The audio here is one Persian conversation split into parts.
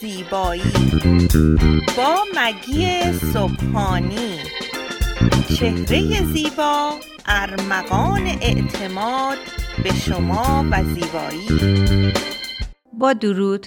زیبایی. با مگی صبحانی. چهره زیبا ارمغان اعتماد به شما و زیبایی. با درود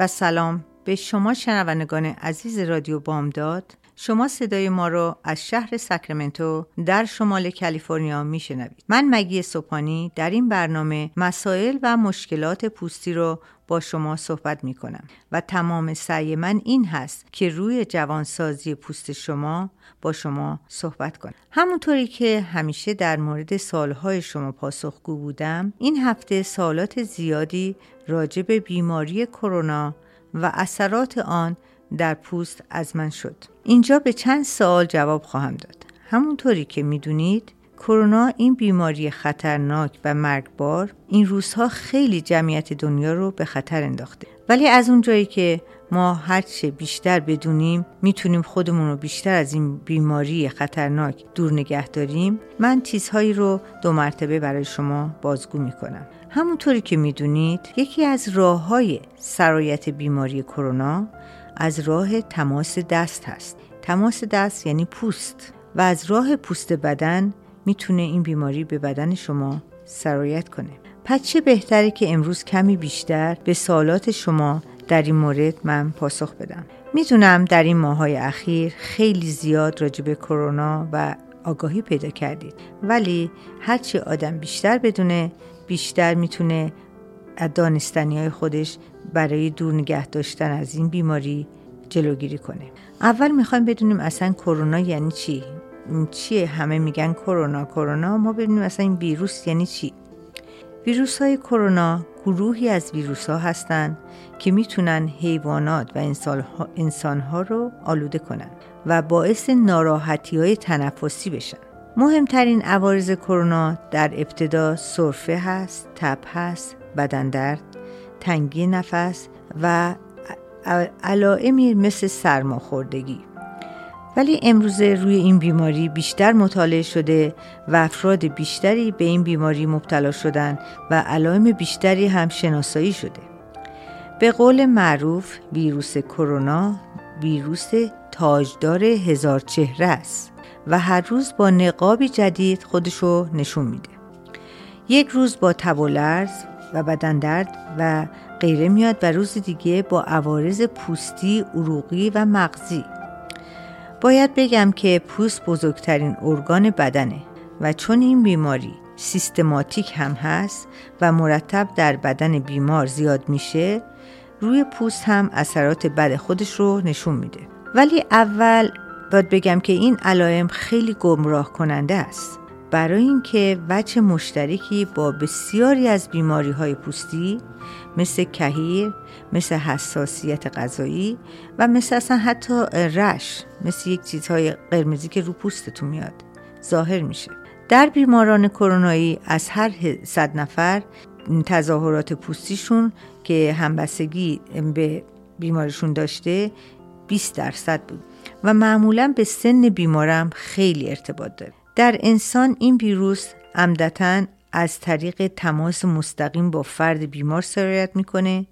و سلام به شما شنوندگان عزیز رادیو بامداد. شما صدای ما رو از شهر ساکرامنتو در شمال کالیفرنیا میشنوید. من مگی سوپانی در این برنامه مسائل و مشکلات پوستی رو با شما صحبت می کنم و تمام سعی من این هست که روی جوانسازی پوست شما با شما صحبت کنم. همونطوری که همیشه در مورد سالهای شما پاسخگو بودم این هفته سالات زیادی راجع به بیماری کرونا و اثرات آن در پوست از من شد. اینجا به چند سوال جواب خواهم داد. همونطوری که می‌دونید کرونا این بیماری خطرناک و مرگبار این روزها خیلی جمعیت دنیا رو به خطر انداخته. ولی از اونجایی که ما هرچه بیشتر بدونیم می‌تونیم خودمون رو بیشتر از این بیماری خطرناک دور نگه داریم من چیزهایی رو دو مرتبه برای شما بازگو می‌کنم. همونطوری که می‌دونید یکی از راه های سرایت بیماری کرونا از راه تماس دست هست تماس دست یعنی پوست. و از راه پوست بدن می‌تونه این بیماری به بدن شما سرایت کنه. پس چه بهتره که امروز کمی بیشتر به سوالات شما در این مورد من پاسخ بدم؟ می‌دونم در این ماهای اخیر خیلی زیاد راجع به کرونا و آگاهی پیدا کردید. ولی هرچی آدم بیشتر بدونه بیشتر می‌تونه دانستنی های خودش برای دور نگه داشتن از این بیماری جلوگیری کنه. اول می‌خوایم بدونیم اصلا کرونا یعنی چی؟ چیه؟ همه میگن کرونا کرونا ما ببینیم اصلا این ویروس یعنی چی؟ ویروس های کرونا گروهی از ویروس ها هستند که می‌تونن حیوانات و انسان ها رو آلوده کنن و باعث ناراحتی های تنفسی بشن. مهمترین عوارض کرونا در ابتدا سرفه هست، تب هست، بدن درد، تنگی نفس و علائمی مثل سرماخوردگی. ولی امروزه روی این بیماری بیشتر مطالعه شده و افراد بیشتری به این بیماری مبتلا شدن و علائم بیشتری هم شناسایی شده. به قول معروف ویروس کرونا ویروس تاجدار هزار چهره است و هر روز با نقابی جدید خودشو نشون میده. یک روز با تب و لرز و بدن درد و غیره میاد و روز دیگه با عوارض پوستی، عروقی و مغزی. باید بگم که پوست بزرگترین ارگان بدنه و چون این بیماری سیستماتیک هم هست و مرتب در بدن بیمار زیاد میشه روی پوست هم اثرات بد خودش رو نشون میده. ولی اول باید بگم که این علائم خیلی گمراه کننده است. برای اینکه وجه مشترکی با بسیاری از بیماری های پوستی مثل کهیر، مثل حساسیت غذایی و مثل اصلا حتی رش مثل یک چیزهای قرمزی که رو پوستتون میاد ظاهر میشه. در بیماران کرونایی از هر صد نفر تظاهرات پوستیشون که همبستگی به بیمارشون داشته 20 درصد بود. و معمولا به سن بیمارم خیلی ارتباط داره. در انسان این ویروس عمدتا از طریق تماس مستقیم با فرد بیمار سرایت می‌کنه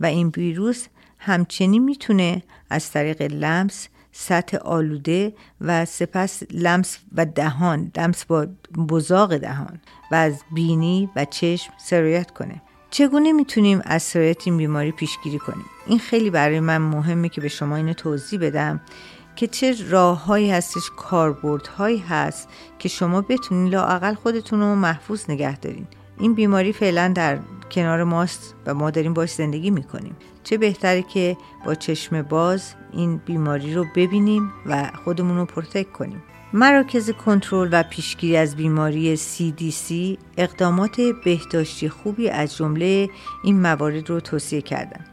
و این ویروس همچنین می‌تونه از طریق لمس سطح آلوده و سپس لمس و دهان لمس با بزاق دهان و از بینی و چشم سرایت کنه. چگونه می‌تونیم از سرایت این بیماری پیشگیری کنیم؟ این خیلی برای من مهمه که به شما اینو توضیح بدم. که چه راههایی هستش کاربردهایی هست که شما بتونین لااقل خودتون رو محفوظ نگه دارین. این بیماری فعلا در کنار ماست و ما داریم باش زندگی می‌کنیم. چه بهتره که با چشم باز این بیماری رو ببینیم و خودمون رو پرتک کنیم. مراکز کنترل و پیشگیری از بیماری CDC اقدامات بهداشتی خوبی از جمله این موارد رو توصیه کردن.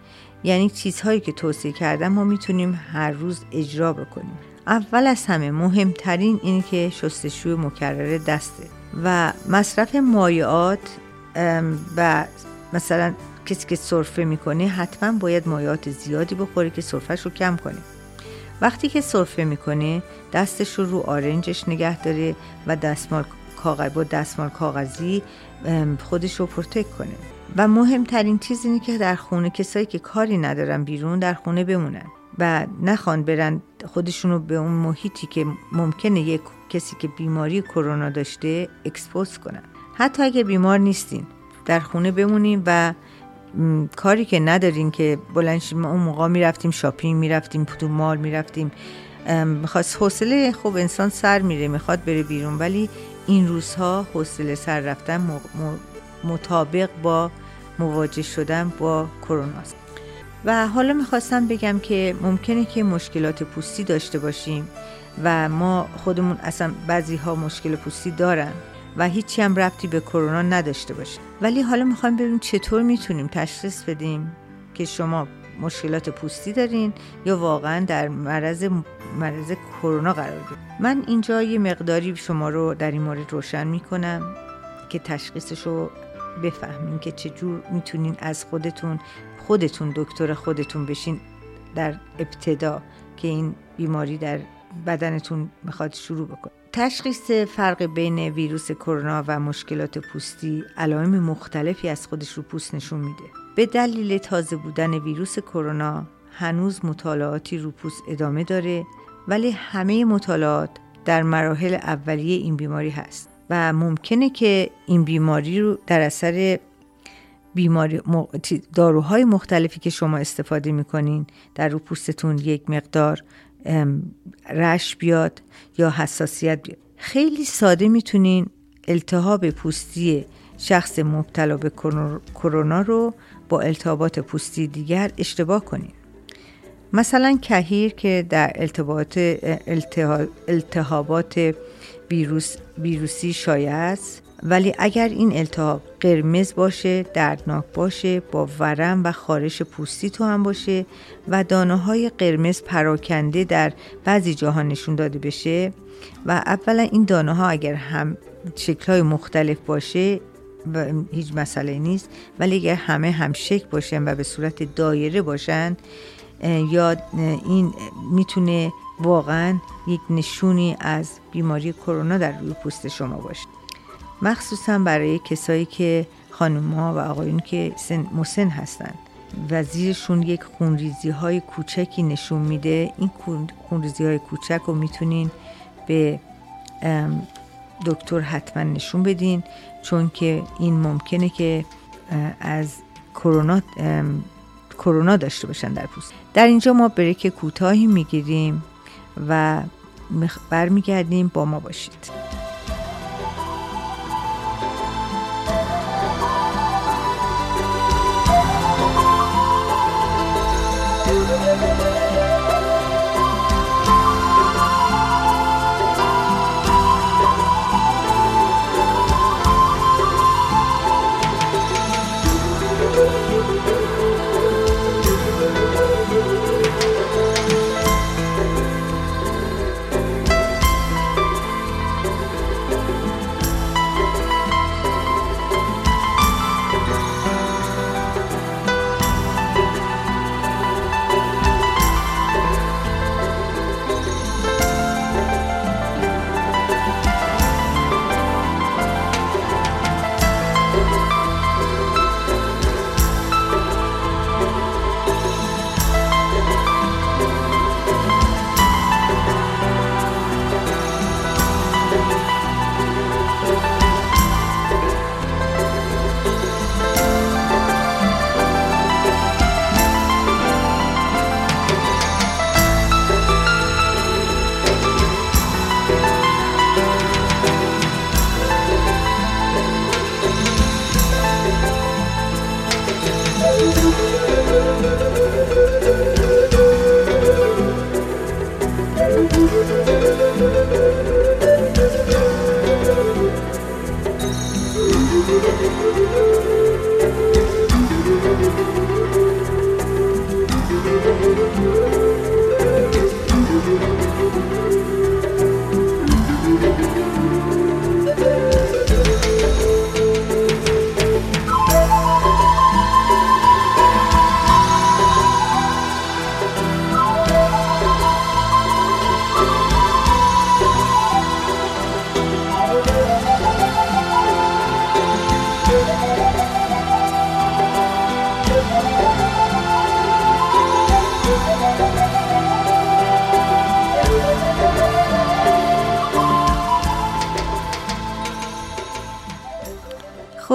یعنی چیزهایی که توصیه کردم ما می‌تونیم هر روز اجرا بکنیم. اول از همه مهمترین اینه که شستشوی مکرر دسته و مصرف مایعات و مثلا کسی که سرفه می‌کنه حتما باید مایعات زیادی بخوره که سرفهش رو کم کنه. وقتی که سرفه می‌کنه دستش رو رو آرنجش نگه داره و دستمال کاغذ با دستمال کاغذی خودش رو پروتک کنه. و مهمترین چیز اینه که در خونه کسایی که کاری ندارن بیرون در خونه بمونن و نخوان برن خودشونو به اون محیطی که ممکنه یک کسی که بیماری کرونا داشته expose کنن. حتی اگه بیمار نیستین در خونه بمونیم و کاری که ندارین که بلنشیم اون موقع می‌رفتیم shopping می‌رفتیم تو mall می‌رفتیم می‌خواست حوصله خوب انسان سر میره می‌خواد بره بیرون. ولی این روزها حوصله سر رفتن مطابق با مواجه شدن با کرونا است و حالا می‌خواستم بگم که ممکنه که مشکلات پوستی داشته باشیم و ما خودمون اصلا بعضی ها مشکل پوستی دارن و هیچی هم ربطی به کرونا نداشته باشه ولی حالا می‌خوایم ببینیم چطور می‌تونیم تشخیص بدیم که شما مشکلات پوستی دارین یا واقعا در معرض معرض کرونا قرار دارین من اینجا یه مقداری شما رو در این مورد روشن می‌کنم که تشخیصش رو بفهمین که چجور می‌تونین از خودتون خودتون دکتر خودتون بشین در ابتدا که این بیماری در بدنتون می‌خواد شروع بکنه. تشخیص فرق بین ویروس کرونا و مشکلات پوستی علائم مختلفی از خودش رو پوست نشون میده. به دلیل تازه بودن ویروس کرونا هنوز مطالعاتی رو پوست ادامه داره ولی همه مطالعات در مراحل اولیه این بیماری هست. و ممکنه که این بیماری رو در اثر بیماری داروهای مختلفی که شما استفاده می‌کنین در رو پوستتون یک مقدار رش بیاد یا حساسیت بیاد. خیلی ساده می‌تونین التهاب پوستی شخص مبتلا به کرونا رو با التهابات پوستی دیگر اشتباه کنین. مثلا کهیر که در التهابات ویروس ویروسی شایع است ولی اگر این التهاب قرمز باشه دردناک باشه با ورم و خارش پوستی تو هم باشه و دانه های قرمز پراکنده در بعضی جاها نشون داده بشه و اولا این دانه ها اگر هم شکل های مختلف باشه و هیچ مسئله نیست ولی اگر همه هم شکل باشن و به صورت دایره باشن یا این می‌تونه واقعا یک نشونی از بیماری کرونا در روی پوست شما باشه. مخصوصا برای کسایی که خانم ها و آقایون که سن مسن هستند و زیرشون یک خونریزی های کوچکی نشون میده. این خونریزی های کوچک رو می‌تونین به دکتر حتما نشون بدین. چون که این ممکنه که از کرونا کرونا داشته باشن در پوست. در اینجا ما بریک کوتاهی می‌گیریم. و برمیگردیم با ما باشید.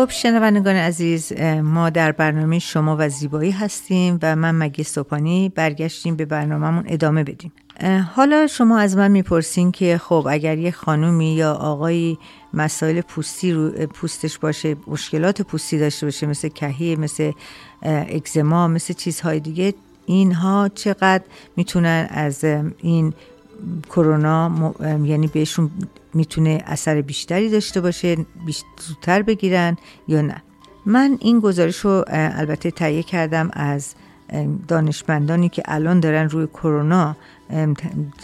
خب شنوندگان عزیز ما در برنامه شما و زیبایی هستیم و من مگی سوپانی برگشتیم به برنامهمون ادامه بدیم. حالا شما از من می‌پرسین که خب اگر یه خانومی یا آقایی مسائل پوستی رو پوستش باشه مشکلات پوستی داشته باشه مثل کهی مثل اگزما مثل چیزهای دیگه اینها چقدر می‌تونن از این کرونا یعنی بهشون می‌تونه اثر بیشتری داشته باشه زودتر بگیرن یا نه. من این گزارش رو البته تهیه کردم از دانشمندانی که الان دارن روی کرونا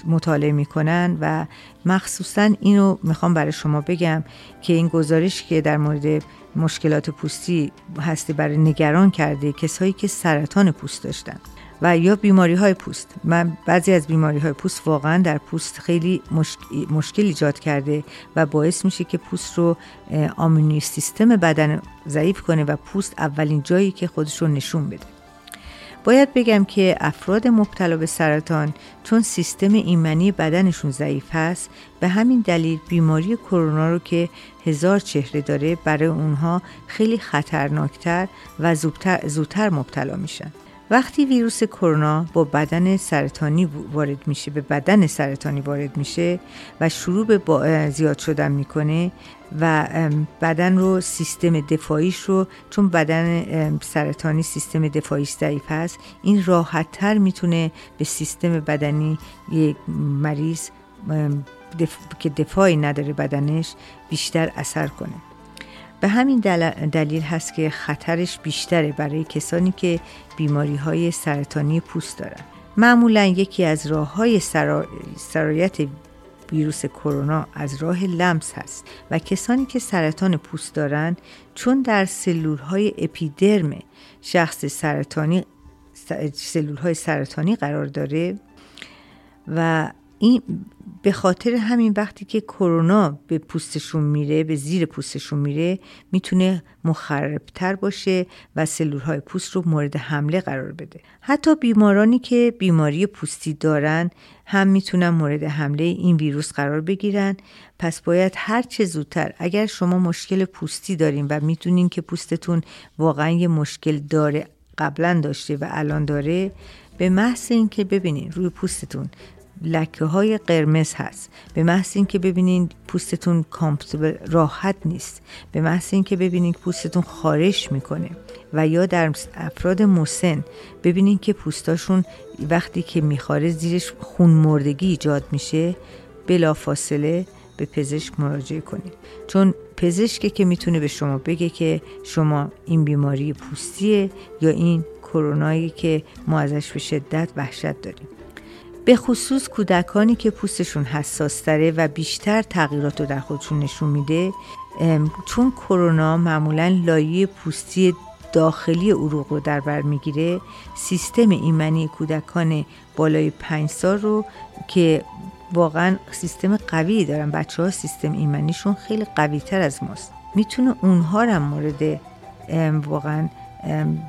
مطالعه می‌کنن و مخصوصا اینو می‌خوام برای شما بگم که این گزارش که در مورد مشکلات پوستی هستی برای نگران کرده کسایی که سرطان پوست داشتن. و یا بیماری های پوست. من بعضی از بیماری های پوست واقعا در پوست خیلی مشکل ایجاد کرده و باعث میشه که پوست رو آمینی سیستم بدن ضعیف کنه و پوست اولین جایی که خودش رو نشون بده. باید بگم که افراد مبتلا به سرطان چون سیستم ایمنی بدنشون ضعیف هست به همین دلیل بیماری کرونا رو که هزار چهره داره برای اونها خیلی خطرناکتر و زودتر مبتلا میشن. وقتی ویروس کرونا با بدن سرطانی وارد میشه به بدن سرطانی وارد میشه و شروع به زیاد شدن می‌کنه و بدن رو سیستم دفاعیش رو چون بدن سرطانی سیستم دفاعیش ضعیف هست این راحت تر می‌تونه به سیستم بدنی یک مریض که دفاعی نداره بدنش بیشتر اثر کنه. به همین دلیل هست که خطرش بیشتره برای کسانی که بیماری های سرطانی پوست دارن. معمولا یکی از راه های سرایت ویروس کرونا از راه لمس هست و کسانی که سرطان پوست دارند چون در سلول های اپیدرم شخص سرطانی سلول های سرطانی قرار داره و این به خاطر همین وقتی که کرونا به پوستشون میره به زیر پوستشون میره می‌تونه مخربتر باشه و سلول های پوست رو مورد حمله قرار بده. حتی بیمارانی که بیماری پوستی دارن هم می‌تونن مورد حمله این ویروس قرار بگیرن. پس باید هر چه زودتر اگر شما مشکل پوستی دارین و می‌تونین که پوستتون واقعا یه مشکل داره قبلا داشته و الان داره به محض اینکه ببینین روی پوستتون لکه های قرمز هست. به محض اینکه ببینین پوستتون کامپتبل راحت نیست. به محض اینکه ببینین پوستتون خارش می‌کنه و یا در افراد مسن ببینین که پوستاشون وقتی که میخاره زیرش خون مردگی ایجاد میشه بلا فاصله به پزشک مراجعه کنید. چون پزشکی که می‌تونه به شما بگه که شما این بیماری پوستیه یا این کرونایی که ما ازش به شدت وحشت داریم. به خصوص کودکانی که پوستشون حساس تره و بیشتر تغییرات رو در خودشون نشون میده چون کرونا معمولا لایه پوستی داخلی عروق رو در بر می‌گیره سیستم ایمنی کودکان بالای پنج سال رو که واقعا سیستم قوی دارن بچه ها سیستم ایمنیشون خیلی قوی تر از ماست. می‌تونه اونها رو مورد واقعا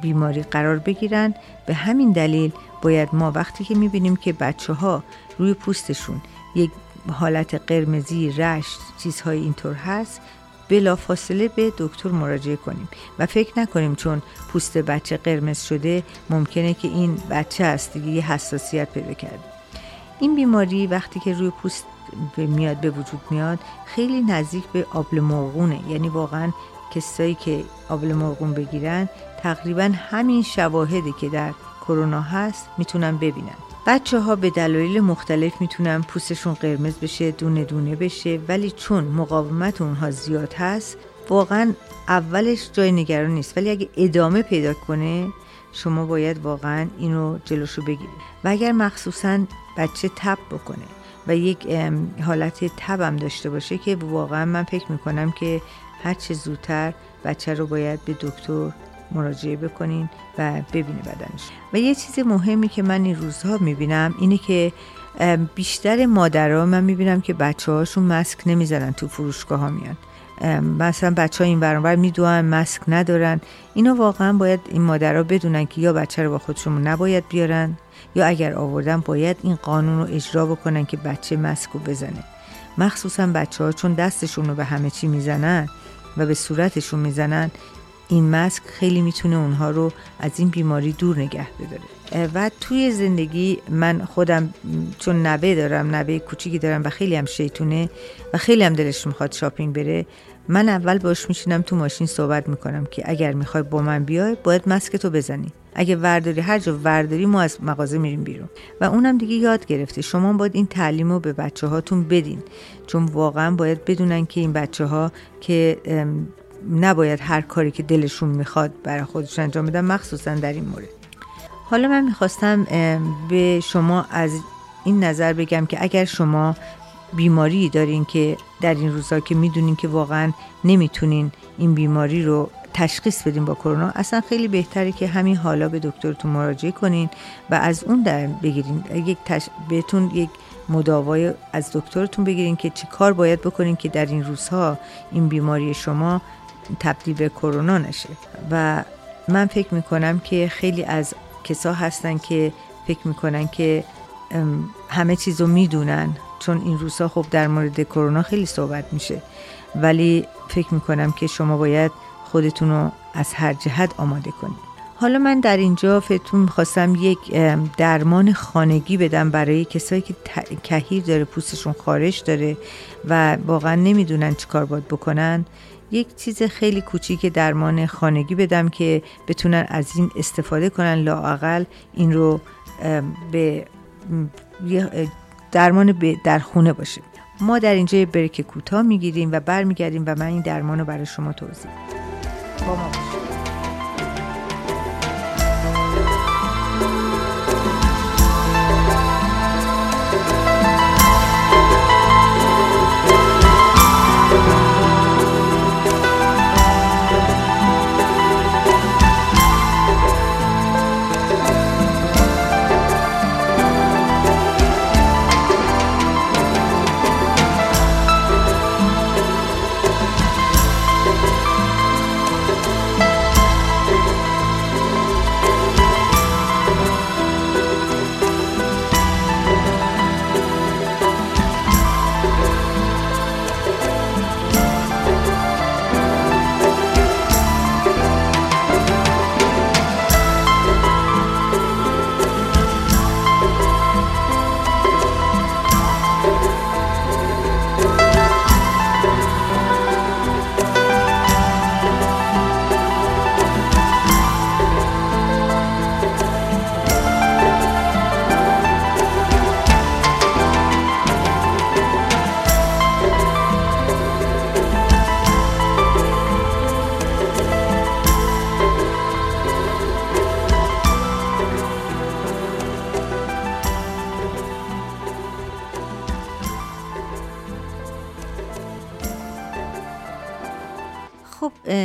بیماری قرار بگیرن. به همین دلیل باید ما وقتی که می‌بینیم که بچه ها روی پوستشون یک حالت قرمزی رشت چیزهای اینطور هست بلا فاصله به دکتر مراجعه کنیم. و فکر نکنیم چون پوست بچه قرمز شده ممکنه که این بچه است دیگه یه حساسیت پیدا کرده. این بیماری وقتی که روی پوست میاد به وجود میاد خیلی نزدیک به آبل مرغونه. یعنی واقعا کسایی که آبل مرغون بگیرن تقریبا همین شواهدی که در کرونا هست می‌تونن ببینن. بچه ها به دلایل مختلف می‌تونن پوستشون قرمز بشه دونه دونه بشه ولی چون مقاومت اونها زیاد هست واقعا اولش جای نگران نیست. ولی اگه ادامه پیدا کنه شما باید واقعا اینو جلوشو بگیرید. و اگر مخصوصا بچه تب بکنه و یک حالت تبم داشته باشه که واقعا من فکر می‌کنم که هر چه زودتر بچه رو باید به دکتر مراجعه بکنین و ببینه بدنش و یه چیز مهمی که من این روزها می‌بینم اینه که بیشتر مادرها من می‌بینم که بچه هاشون مسک نمی‌زنن تو فروشگاه ها میان مثلا بچه ها این برانور می‌دونن مسک ندارن. اینا واقعا باید این مادرها بدونن که یا بچه رو با خودشون نباید بیارن یا اگر آوردن باید این قانون رو اجرا بکنن که بچه مسک رو بزنه. مخصوصا بچه ها چون دستشون رو به همه چی می‌زنن و به صورتشون می‌زنن این ماسک خیلی می‌تونه اونها رو از این بیماری دور نگه بداره. و توی زندگی من خودم چون نوه دارم نوه کوچیکی دارم و خیلی هم شیطونه و خیلی هم دلش می‌خواد شاپینگ بره من اول باش میشینم تو ماشین صحبت می‌کنم که اگر می‌خوای با من بیای باید مسک تو بزنی. اگه ورداری هر جا ورداری ما از مغازه میریم بیرون. و اونم دیگه یاد گرفته. شما باید این تعلیم رو به بچه هاتون بدین. چون واقعا باید بدونن که این بچه ها که نباید هر کاری که دلشون می‌خواد برای خودشون انجام بدن مخصوصا در این مورد. حالا من می‌خواستم به شما از این نظر بگم که اگر شما بیماری دارین که در این روزها که می‌دونین که واقعا نمی‌تونین این بیماری رو تشخیص بدین با کرونا اصلا خیلی بهتره که همین حالا به دکترتون مراجعه کنین و از اون در بگیرین. یک تش... بهتون یک مداوای از دکترتون بگیرین که چی کار باید بکنین که در این روزها این بیماری شما تبدیل به کرونا نشه. و من فکر می‌کنم که خیلی از کسا هستن که فکر می‌کنن که همه چیز رو می‌دونن. چون این روزها خب در مورد کرونا خیلی صحبت میشه. ولی فکر می‌کنم که شما باید خودتون رو از هر جهت آماده کنید. حالا من در اینجا فکر می‌خواستم یک درمان خانگی بدم برای کسایی که کهیر داره پوستشون خارش داره و واقعا نمی‌دونن چی کار باید بکنن. یک چیز خیلی کوچیک درمان خانگی بدم که بتونن از این استفاده کنن لااقل این رو به درمان در خونه باشه. ما در اینجا بریک کوتاه می‌گیریم و برمیگردیم و من این درمان رو برای شما توضیح با ما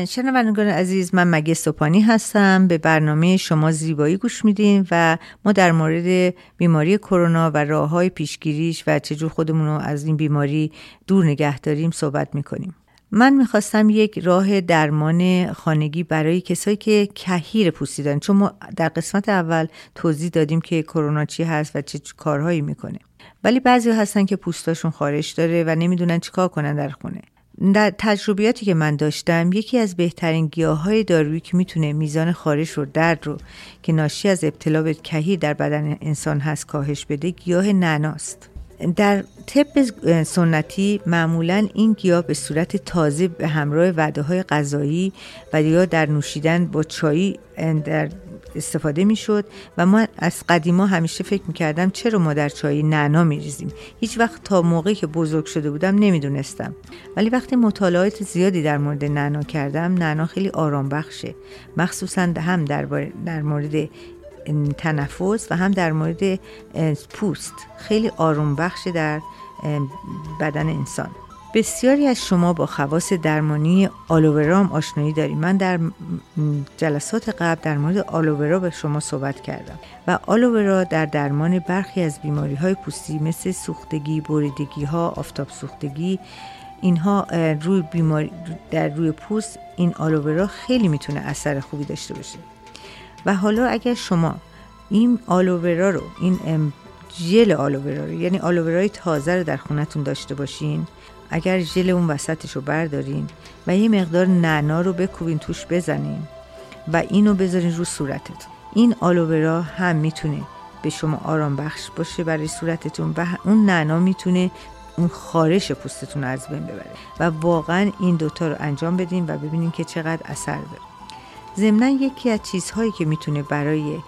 شنوندگان عزیز من مگه سوپانی هستم. به برنامه شما زیبایی گوش میدین و ما در مورد بیماری کرونا و راه های پیشگیریش و چجور خودمون رو از این بیماری دور نگه داریم صحبت می‌کنیم. من می‌خواستم یک راه درمان خانگی برای کسایی که کهیر پوستی دارن چون ما در قسمت اول توضیح دادیم که کرونا چی هست و چه کارهایی می‌کنه. ولی بعضی هستن که پوستاشون خارش داره و نمی‌دونن چیکار کنن در خونه. در تجربیاتی که من داشتم یکی از بهترین گیاه های دارویی که می‌تونه میزان خارش رو درد رو که ناشی از ابتلا به کهیر در بدن انسان هست کاهش بده گیاه نعناست در طب سنتی معمولا این گیاه به صورت تازه به همراه وعده های غذایی و یا در نوشیدن با چایی در استفاده می‌شد و ما از قدیما همیشه فکر می‌کردم چرا ما در چای نعنا میریزیم. هیچ وقت تا موقعی که بزرگ شده بودم نمی‌دونستم. ولی وقتی مطالعات زیادی در مورد نعنا کردم نعنا خیلی آرام بخشه مخصوصا هم در, در مورد تنفس و هم در مورد پوست. خیلی آروم بخشه در بدن انسان. بسیاری از شما با خواص درمانی آلوورا هم آشنایی داریم. من در جلسات قبل در مورد آلوورا به شما صحبت کردم و آلوورا در درمان برخی از بیماری های پوستی مثل سوختگی، بریدگی ها، آفتاب سوختگی اینها روی بیماری در روی پوست این آلوورا خیلی می‌تونه اثر خوبی داشته باشه. و حالا اگر شما این آلوورا رو این ژل آلوورا رو یعنی آلوورای تازه رو در خونتون داشته باشین اگر ژل اون وسطش رو بردارین و یه مقدار نعنا رو بکوبین توش بزنین و اینو بذارین رو صورتتون. این آلوورا هم می‌تونه به شما آرام بخش باشه برای صورتتون و اون نعنا می‌تونه اون خارش پوستتون از بین ببره. و واقعا این دوتا رو انجام بدین و ببینین که چقدر اثر داره. ضمنا یکی از چیزهایی که می‌تونه برای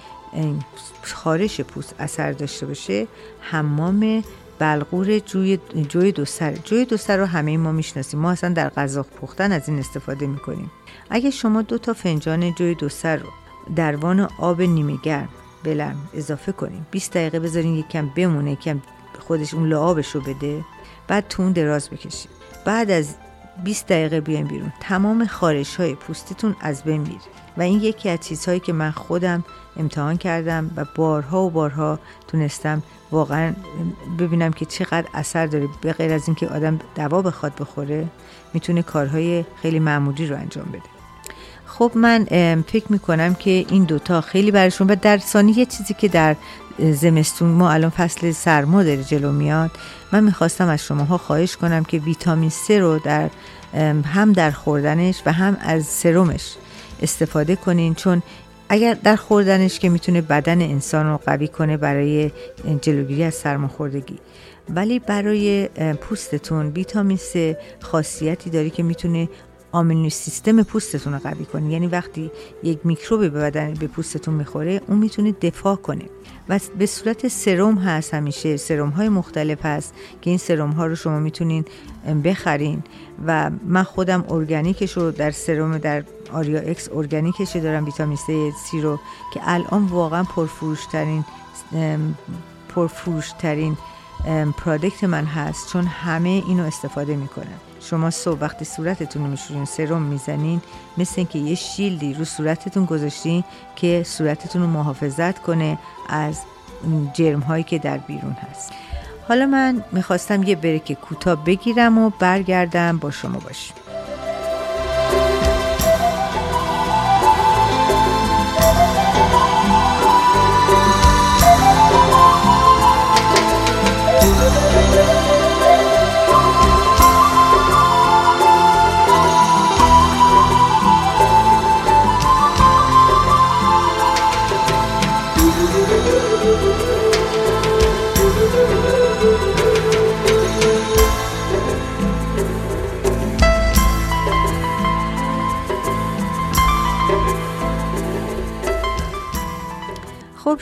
خارش پوست اثر داشته باشه حمام بلغور جوی جوی دو سر. جوی دو سر رو همه ما می‌شناسیم. ما اصلا در غذا پختن از این استفاده می‌کنیم. اگه شما دو تا فنجان جوی دو سر رو در وان آب نیمه گرم بلم اضافه کنیم. 20 دقیقه بذارین یکم بمونه یکم خودش اون لعابش رو بده. بعد تون دراز بکشید بعد از 20 دقیقه بیاین بیرون. تمام خارش های پوستتون از بین میره و این یکی از چیزهایی که من خودم امتحان کردم و بارها و بارها تونستم واقعا ببینم که چقدر اثر داره. به غیر از اینکه آدم دوا بخواد بخوره می‌تونه کارهای خیلی معمولی رو انجام بده. خب من فکر می‌کنم که این دوتا خیلی برشون و در ثانی یه چیزی که در زمستون ما الان فصل سرما داره جلو میاد من می‌خواستم از شماها خواهش کنم که ویتامین C رو در هم در خوردنش و هم از سرمش استفاده کنین چون اگر در خوردنش که می‌تونه بدن انسان رو قوی کنه برای جلوگیری از سرماخوردگی. ولی برای پوستتون ویتامین C خاصیتی داره که می‌تونه immune system پوستتون رو قوی کنه. یعنی وقتی یک میکروبی به بدن به پوستتون می‌خوره اون می‌تونه دفاع کنه. و به صورت سرم هست همیشه. سرم های مختلف هست که این سرم ها رو شما می‌تونین بخرین. و من خودم ارگانیکش رو در سرم در آریا اکس ارگانیکش دارم ویتامین سی رو که الان واقعا پرفروشترین پرفروشترین پرادکت من هست چون همه اینو استفاده می‌کنن. شما صبح وقتی صورتتون رو میشورین سرم می‌زنین مثل اینکه یه شیلدی رو صورتتون گذاشتین که صورتتون رو محافظت کنه از جرم هایی که در بیرون هست. حالا من می‌خواستم یه بریک کوتاه بگیرم و برگردم. با شما باشم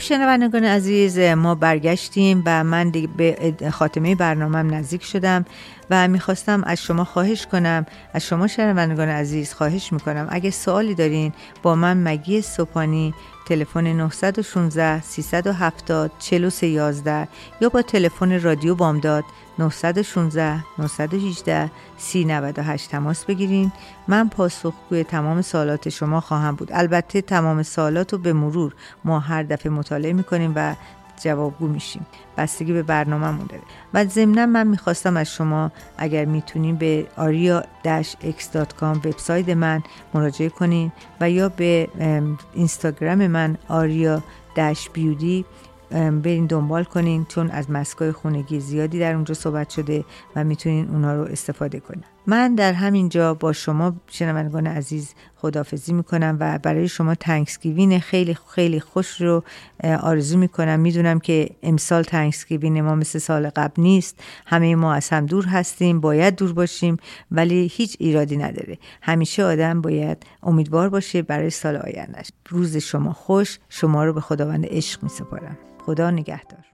شنوندگان عزیز ما برگشتیم و من دیگه به خاتمه برنامهم نزدیک شدم و می‌خواستم از شما خواهش کنم از شما شنوندگان عزیز خواهش می‌کنم. اگه سوالی دارین با من مگی سوپانی تلفن 916 370 4311 یا با تلفن رادیو بامداد 916 918 3098 تماس بگیرین. من پاسخگوی تمام سوالات شما خواهم بود. البته تمام سوالات رو به مرور ما هر دفعه مطالعه می‌کنیم و جوابگو میشیم. بستگی به برنامه داره و ضمنا من می‌خواستم از شما اگر می‌تونین به aria-x.com وبسایت من مراجعه کنین و یا به اینستاگرام من آریا بیودی برین دنبال کنین چون از مسکای خونگی زیادی در اونجا صحبت شده و می‌تونین اونا رو استفاده کنین. من در همین جا با شما شنوندگان عزیز خدافزی می‌کنم و برای شما تنکسگیوین خیلی خیلی خوش رو آرزو می‌کنم. می‌دونم که امسال تنکسگیوین ما مثل سال قبل نیست. همه ما از هم دور هستیم باید دور باشیم ولی هیچ ایرادی نداره. همیشه آدم باید امیدوار باشه برای سال آیندهش روز شما خوش شما رو به خداوند عشق میسپارم. خدا نگهدار.